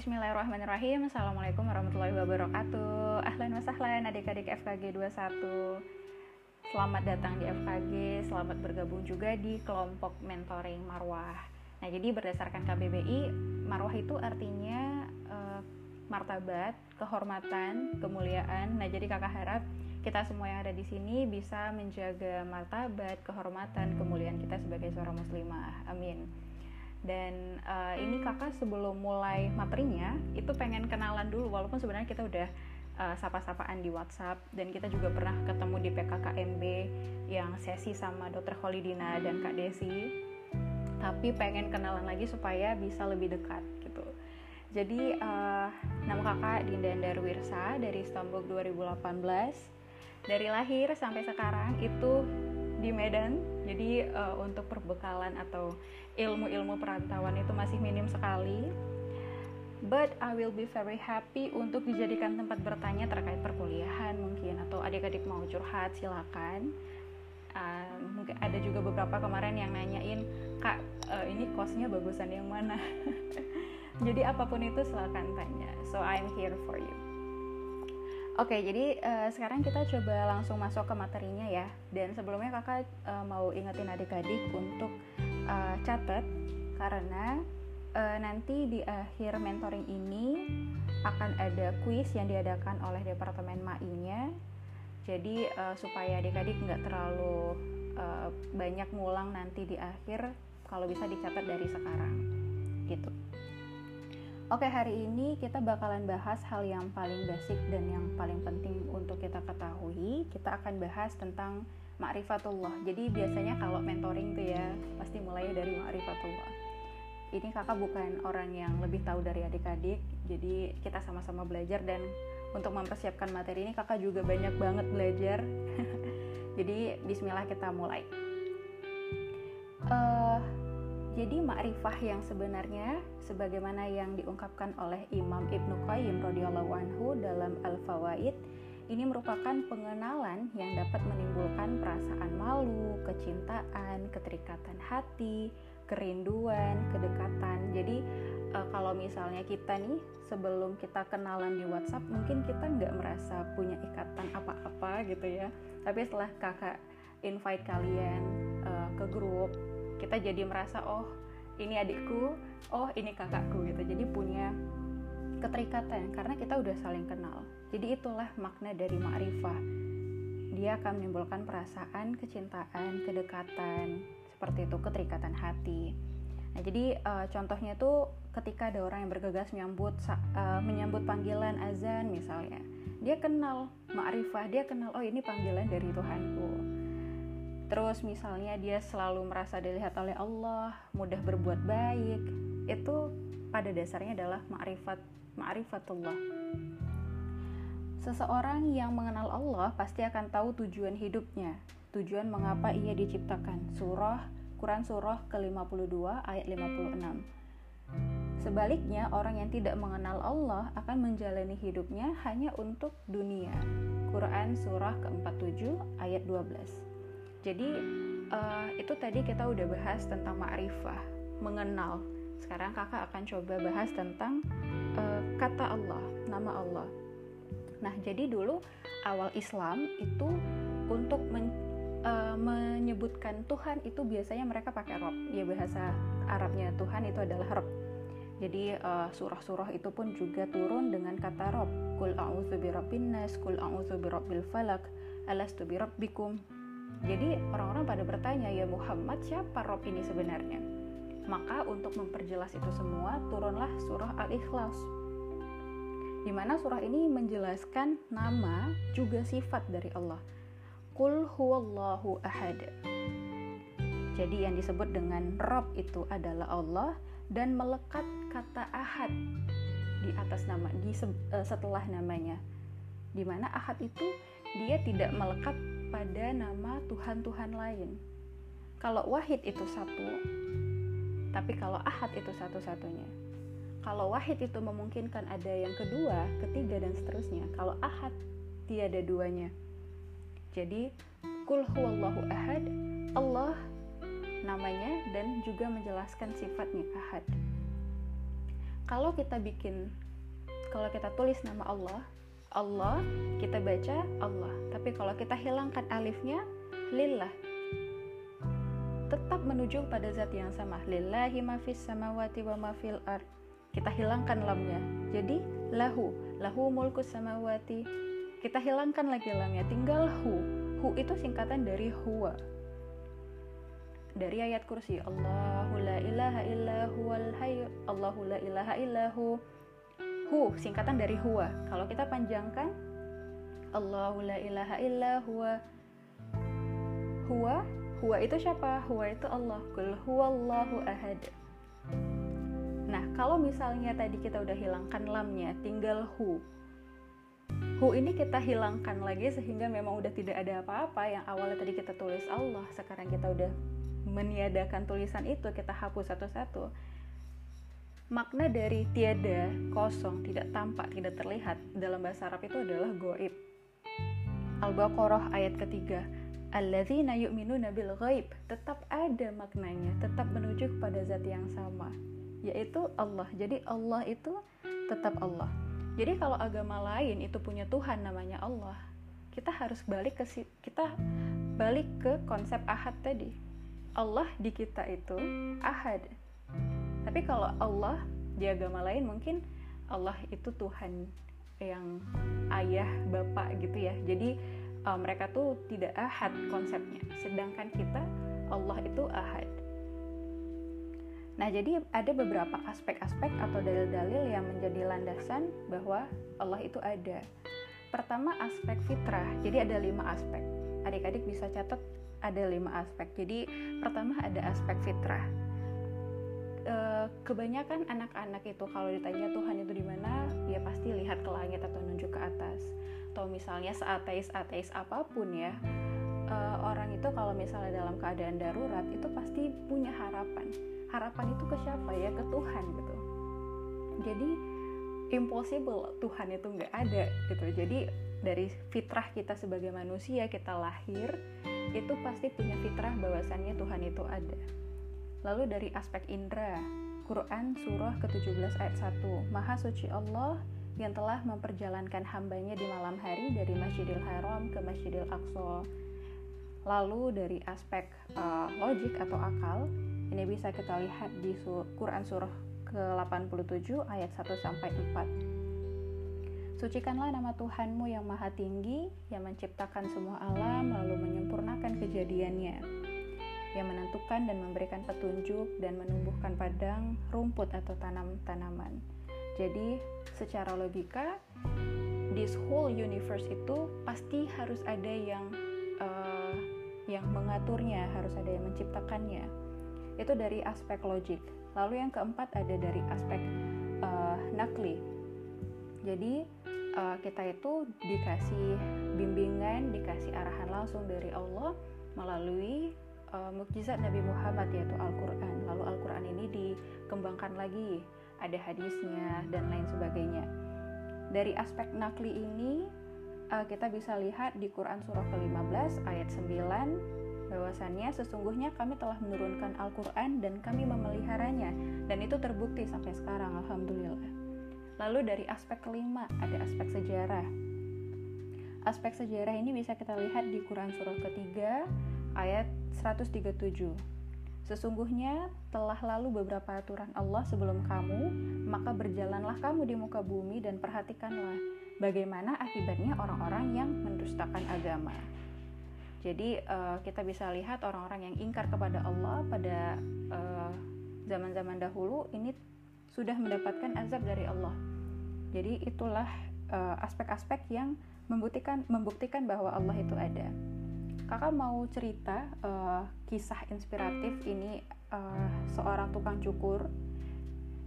Bismillahirrahmanirrahim. Assalamualaikum warahmatullahi wabarakatuh. Ahlan wa sahlan adik-adik FKG 21 Selamat datang di FKG Selamat bergabung juga di kelompok mentoring Marwah. Nah jadi berdasarkan KBBI Marwah itu artinya uh, martabat, kehormatan, kemuliaan. Nah jadi kakak harap kita semua yang ada di sini bisa menjaga martabat, kehormatan, kemuliaan kita sebagai seorang muslimah. Amin dan uh, ini kakak sebelum mulai materinya itu pengen kenalan dulu walaupun sebenarnya kita udah uh, sapa-sapaan di WhatsApp dan kita juga pernah ketemu di PKKMB yang sesi sama Dr. Holidina dan Kak Desi. Tapi pengen kenalan lagi supaya bisa lebih dekat gitu. Jadi uh, nama kakak Dinda Darwirsa dari Stombok 2018 dari lahir sampai sekarang itu di Medan jadi uh, untuk perbekalan atau ilmu-ilmu perantauan itu masih minim sekali. But I will be very happy untuk dijadikan tempat bertanya terkait perkuliahan mungkin atau adik-adik mau curhat silakan. Uh, mungkin ada juga beberapa kemarin yang nanyain kak uh, ini kosnya bagusan yang mana. jadi apa pun itu silakan tanya. So I'm here for you. Oke, jadi uh, sekarang kita coba langsung masuk ke materinya ya. Dan sebelumnya kakak uh, mau ingetin adik-adik untuk uh, catat karena uh, nanti di akhir mentoring ini akan ada kuis yang diadakan oleh departemen MAI-nya. Jadi uh, supaya adik-adik nggak terlalu uh, banyak ngulang nanti di akhir, kalau bisa dicatat dari sekarang, gitu. Oke, hari ini kita bakalan bahas hal yang paling basic dan yang paling penting untuk kita ketahui. Kita akan bahas tentang ma'rifatullah. Jadi biasanya kalau mentoring tuh ya, pasti mulai dari ma'rifatullah. Ini kakak bukan orang yang lebih tahu dari adik-adik, jadi kita sama-sama belajar dan untuk mempersiapkan materi ini kakak juga banyak banget belajar. jadi bismillah kita mulai. Uh, jadi makrifah yang sebenarnya sebagaimana yang diungkapkan oleh Imam Ibnu Qayyim radhiyallahu anhu dalam Al-Fawaid ini merupakan pengenalan yang dapat menimbulkan perasaan malu, kecintaan, keterikatan hati, kerinduan, kedekatan. Jadi e, kalau misalnya kita nih sebelum kita kenalan di WhatsApp mungkin kita nggak merasa punya ikatan apa-apa gitu ya. Tapi setelah kakak invite kalian e, ke grup kita jadi merasa oh ini adikku oh ini kakakku gitu. Jadi punya keterikatan karena kita udah saling kenal. Jadi itulah makna dari ma'rifah. Dia akan menimbulkan perasaan kecintaan kedekatan seperti itu keterikatan hati. Nah jadi uh, contohnya tuh ketika ada orang yang bergegas menyambut uh, menyambut panggilan azan misalnya. Dia kenal ma'rifah dia kenal oh ini panggilan dari Tuhanku terus misalnya dia selalu merasa dilihat oleh Allah mudah berbuat baik itu pada dasarnya adalah ma'rifat ma'rifatullah seseorang yang mengenal Allah pasti akan tahu tujuan hidupnya tujuan mengapa ia diciptakan surah Quran surah ke-52 ayat 56 Sebaliknya, orang yang tidak mengenal Allah akan menjalani hidupnya hanya untuk dunia. Quran surah ke-47 ayat 12. Jadi uh, itu tadi kita udah bahas tentang ma'rifah, mengenal. Sekarang kakak akan coba bahas tentang uh, kata Allah, nama Allah. Nah, jadi dulu awal Islam itu untuk men, uh, menyebutkan Tuhan itu biasanya mereka pakai rob. Ya bahasa Arabnya Tuhan itu adalah rob. Jadi surah-surah itu pun juga turun dengan kata rob. Kul a'udzu birabbin nas, kul a'udzu birabbil falak, alastu birabbikum jadi orang-orang pada bertanya, ya Muhammad siapa Rob ini sebenarnya? Maka untuk memperjelas itu semua, turunlah surah Al-Ikhlas. Di mana surah ini menjelaskan nama juga sifat dari Allah. Kul huwallahu ahad. Jadi yang disebut dengan Rob itu adalah Allah dan melekat kata ahad di atas nama di uh, setelah namanya. Di mana ahad itu dia tidak melekat pada nama Tuhan-Tuhan lain. Kalau wahid itu satu, tapi kalau ahad itu satu-satunya. Kalau wahid itu memungkinkan ada yang kedua, ketiga, dan seterusnya. Kalau ahad, tiada duanya. Jadi, kul huwallahu ahad, Allah namanya dan juga menjelaskan sifatnya ahad. kalau kita bikin kalau kita tulis nama Allah Allah kita baca Allah. Tapi kalau kita hilangkan alifnya lillah. Tetap menuju pada zat yang sama. Lillahi mafis samawati wa mafil ard. Kita hilangkan lamnya. Jadi lahu. Lahu mulkus samawati. Kita hilangkan lagi lamnya. Tinggal hu. Hu itu singkatan dari huwa. Dari ayat kursi. Allahu la ilaha illa huwal hayy Allahu la ilaha illahu hu singkatan dari huwa. Kalau kita panjangkan Allahu la ilaha illa huwa. Huwa? Huwa itu siapa? Huwa itu Allah. Kul huwallahu ahad. Nah kalau misalnya tadi kita udah hilangkan lamnya tinggal hu. Hu ini kita hilangkan lagi sehingga memang udah tidak ada apa-apa yang awalnya tadi kita tulis Allah. Sekarang kita udah meniadakan tulisan itu kita hapus satu-satu makna dari tiada kosong tidak tampak tidak terlihat dalam bahasa Arab itu adalah goib. Al-Baqarah ayat ketiga. Alladzina yu'minuna bil ghaib. Tetap ada maknanya tetap menuju kepada zat yang sama yaitu Allah. Jadi Allah itu tetap Allah. Jadi kalau agama lain itu punya Tuhan namanya Allah kita harus balik ke kita balik ke konsep ahad tadi. Allah di kita itu ahad tapi kalau Allah di agama lain mungkin Allah itu Tuhan yang ayah bapak gitu ya jadi uh, mereka tuh tidak ahad konsepnya sedangkan kita Allah itu ahad Nah, jadi ada beberapa aspek-aspek atau dalil-dalil yang menjadi landasan bahwa Allah itu ada. Pertama, aspek fitrah. Jadi ada lima aspek. Adik-adik bisa catat ada lima aspek. Jadi pertama ada aspek fitrah. E, kebanyakan anak-anak itu kalau ditanya Tuhan itu di mana, ya pasti lihat ke langit atau nunjuk ke atas. Atau misalnya seateis-ateis apa pun ya, e, orang itu kalau misalnya dalam keadaan darurat itu pasti punya harapan. Harapan itu ke siapa ya? Ke Tuhan gitu. Jadi impossible Tuhan itu nggak ada gitu. Jadi dari fitrah kita sebagai manusia kita lahir itu pasti punya fitrah bahwasannya Tuhan itu ada. Lalu dari aspek indera, Quran surah ke-17 ayat 1, Maha suci Allah yang telah memperjalankan hambanya di malam hari dari Masjidil Haram ke Masjidil Aqsa. Lalu dari aspek uh, logik atau akal, ini bisa kita lihat di Quran surah ke-87 ayat 1 sampai 4. Sucikanlah nama Tuhanmu yang maha tinggi, yang menciptakan semua alam lalu menyempurnakan kejadiannya, yang menentukan dan memberikan petunjuk dan menumbuhkan padang, rumput atau tanam-tanaman. Jadi, secara logika, this whole universe itu pasti harus ada yang uh, yang mengaturnya, harus ada yang menciptakannya. Itu dari aspek logik. Lalu yang keempat ada dari aspek uh, nakli. Jadi uh, kita itu dikasih bimbingan, dikasih arahan langsung dari Allah melalui uh, mukjizat Nabi Muhammad yaitu Al-Qur'an. Lalu Al-Qur'an ini dikembangkan lagi, ada hadisnya dan lain sebagainya. Dari aspek nakli ini uh, kita bisa lihat di Quran surah ke-15 ayat 9 bahwasannya sesungguhnya kami telah menurunkan Al-Qur'an dan kami memeliharanya dan itu terbukti sampai sekarang alhamdulillah. Lalu dari aspek kelima ada aspek sejarah. Aspek sejarah ini bisa kita lihat di Quran surah ketiga ayat 137. Sesungguhnya telah lalu beberapa aturan Allah sebelum kamu, maka berjalanlah kamu di muka bumi dan perhatikanlah bagaimana akibatnya orang-orang yang mendustakan agama. Jadi uh, kita bisa lihat orang-orang yang ingkar kepada Allah pada uh, zaman-zaman dahulu ini sudah mendapatkan azab dari Allah. Jadi itulah eh, aspek-aspek uh, yang membuktikan membuktikan bahwa Allah itu ada. Kakak mau cerita uh, kisah inspiratif ini uh, seorang tukang cukur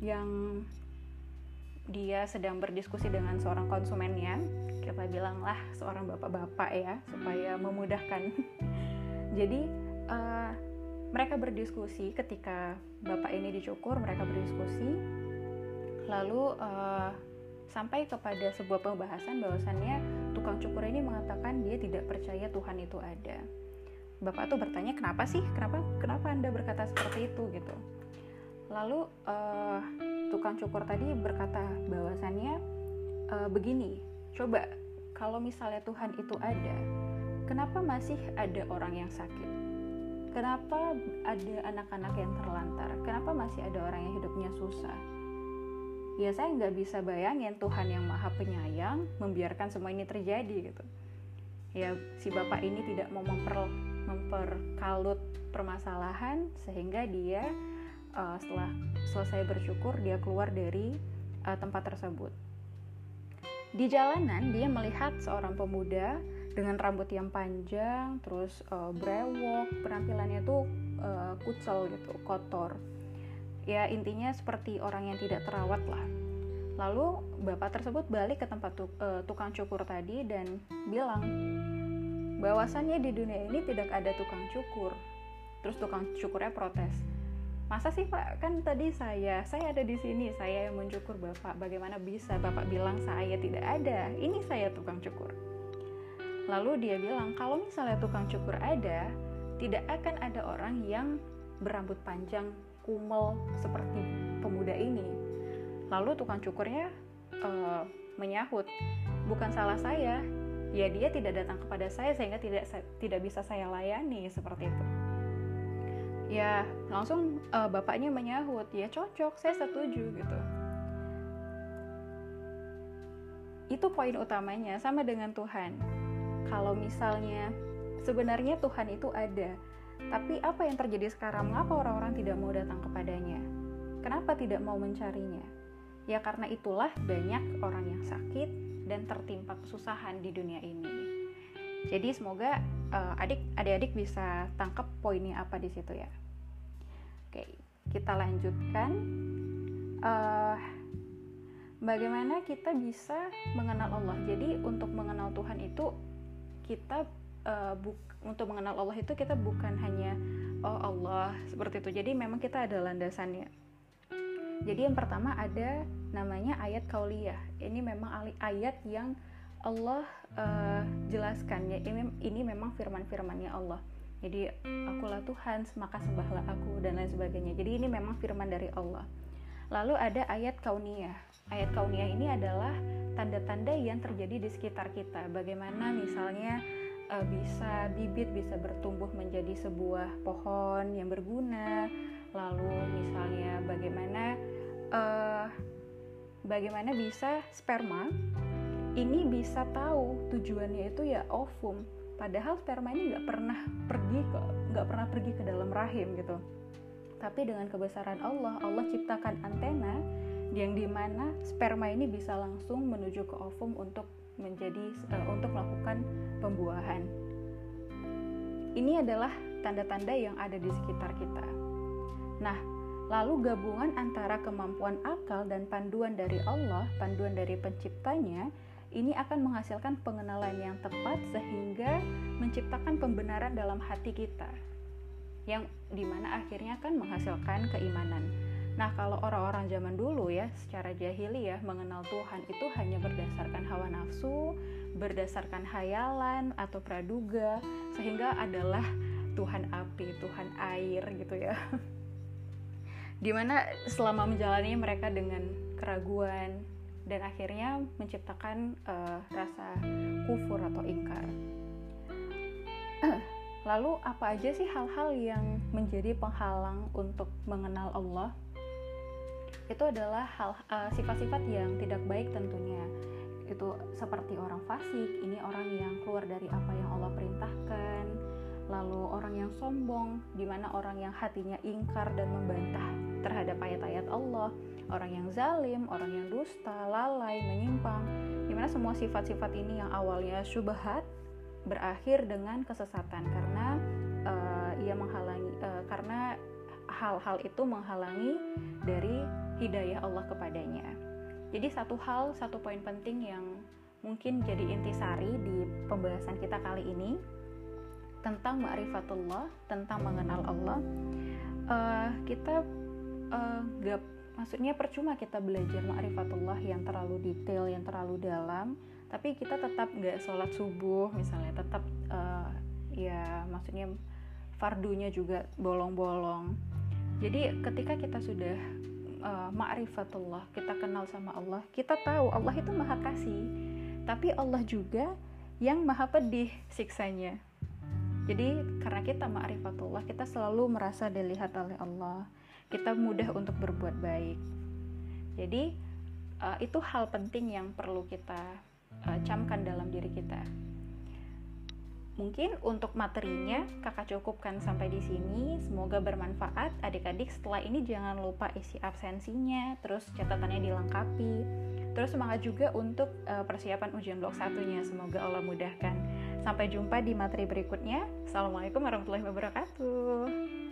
yang dia sedang berdiskusi dengan seorang konsumennya. Kita bilanglah seorang bapak-bapak ya supaya memudahkan. Jadi uh, mereka berdiskusi ketika bapak ini dicukur mereka berdiskusi lalu uh, sampai kepada sebuah pembahasan bahwasannya tukang cukur ini mengatakan dia tidak percaya Tuhan itu ada. Bapak tuh bertanya kenapa sih? Kenapa kenapa anda berkata seperti itu? Gitu. Lalu uh, tukang cukur tadi berkata bahwasannya uh, begini coba kalau misalnya Tuhan itu ada kenapa masih ada orang yang sakit? Kenapa ada anak-anak yang terlantar? Kenapa masih ada orang yang hidupnya susah ya saya nggak bisa bayangin Tuhan yang maha penyayang membiarkan semua ini terjadi gitu. Ya si bapak ini tidak mau memper memperkalut permasalahan sehingga dia uh, setelah selesai bersyukur dia keluar dari uh, tempat tersebut. Di jalanan dia melihat seorang pemuda dengan rambut yang panjang terus uh, brewok penampilannya tuh uh, kucel gitu kotor ya intinya seperti orang yang tidak terawat lah. Lalu bapak tersebut balik ke tempat tuk, uh, tukang cukur tadi dan bilang bahwasannya di dunia ini tidak ada tukang cukur. Terus tukang cukurnya protes masa sih pak? Kan tadi saya saya ada di sini saya yang mencukur bapak. Bagaimana bisa bapak bilang saya tidak ada? Ini saya tukang cukur. Lalu dia bilang kalau misalnya tukang cukur ada tidak akan ada orang yang berambut panjang kumel seperti pemuda ini lalu tukang cukurnya uh, menyahut bukan salah saya. Ya dia tidak datang kepada saya sehingga tidak tidak bisa saya layani seperti itu. Ya langsung uh, bapaknya menyahut ya cocok saya setuju gitu. Itu poin utamanya sama dengan Tuhan. Kalau misalnya sebenarnya Tuhan itu ada tapi apa yang terjadi sekarang mengapa orang-orang tidak mau datang kepadanya kenapa tidak mau mencarinya ya karena itulah banyak orang yang sakit dan tertimpa kesusahan di dunia ini. Jadi semoga uh, adik adik-adik bisa tangkap poinnya apa di situ ya. Oke, kita lanjutkan. Uh, bagaimana kita bisa mengenal Allah? Jadi untuk mengenal Tuhan itu kita uh, buk, untuk mengenal Allah itu kita bukan hanya oh Allah seperti itu. Jadi memang kita ada landasannya jadi yang pertama ada namanya ayat kauliyah. Ini memang ayat yang Allah uh, jelaskan ya. Ini ini memang firman-firmannya Allah. Jadi akulah Tuhan, maka sembahlah aku dan lain sebagainya. Jadi ini memang firman dari Allah. Lalu ada ayat kauniyah. Ayat kauniyah ini adalah tanda-tanda yang terjadi di sekitar kita. Bagaimana misalnya uh, bisa bibit bisa bertumbuh menjadi sebuah pohon yang berguna. Lalu misalnya bagaimana uh, bagaimana bisa sperma ini bisa tahu tujuannya itu ya ovum. Padahal sperma ini nggak pernah pergi ke nggak pernah pergi ke dalam rahim gitu. Tapi dengan kebesaran Allah Allah ciptakan antena yang di mana sperma ini bisa langsung menuju ke ovum untuk menjadi uh, untuk melakukan pembuahan ini adalah tanda-tanda yang ada di sekitar kita Nah, lalu gabungan antara kemampuan akal dan panduan dari Allah, panduan dari penciptanya, ini akan menghasilkan pengenalan yang tepat sehingga menciptakan pembenaran dalam hati kita yang di mana akhirnya akan menghasilkan keimanan. Nah, kalau orang-orang zaman dulu ya, secara jahili ya, mengenal Tuhan itu hanya berdasarkan hawa nafsu, berdasarkan hayalan atau praduga, sehingga adalah Tuhan api, Tuhan air gitu ya. di mana selama menjalani mereka dengan keraguan dan akhirnya menciptakan uh, rasa kufur atau ingkar. Lalu apa aja sih hal-hal yang menjadi penghalang untuk mengenal Allah? Itu adalah hal uh, sifat-sifat yang tidak baik tentunya. Itu seperti orang fasik, ini orang yang keluar dari apa yang Allah perintahkan, lalu orang yang sombong, di mana orang yang hatinya ingkar dan membantah terhadap ayat-ayat Allah, orang yang zalim, orang yang dusta, lalai, menyimpang, di mana semua sifat-sifat ini yang awalnya syubhat berakhir dengan kesesatan. Karena uh, ia menghalangi uh, karena hal-hal itu menghalangi dari hidayah Allah kepadanya. Jadi satu hal, satu poin penting yang mungkin jadi intisari di pembahasan kita kali ini tentang ma'rifatullah, tentang mengenal Allah, uh, kita uh, gak maksudnya percuma kita belajar ma'rifatullah yang terlalu detail, yang terlalu dalam, tapi kita tetap gak sholat subuh misalnya, tetap uh, ya maksudnya fardunya juga bolong-bolong. jadi ketika kita sudah uh, ma'rifatullah kita kenal sama Allah kita tahu Allah itu maha kasih. Tapi Allah juga yang maha pedih siksanya. Jadi karena kita ma'rifatullah kita selalu merasa dilihat oleh Allah. Kita mudah untuk berbuat baik. Jadi uh, itu hal penting yang perlu kita uh, camkan dalam diri kita Mungkin untuk materinya kakak cukupkan sampai di sini. Semoga bermanfaat. Adik-adik setelah ini jangan lupa isi absensinya, terus catatannya dilengkapi. Terus semangat juga untuk uh, persiapan ujian blok satunya. Semoga Allah mudahkan. Sampai jumpa di materi berikutnya. Assalamualaikum warahmatullahi wabarakatuh.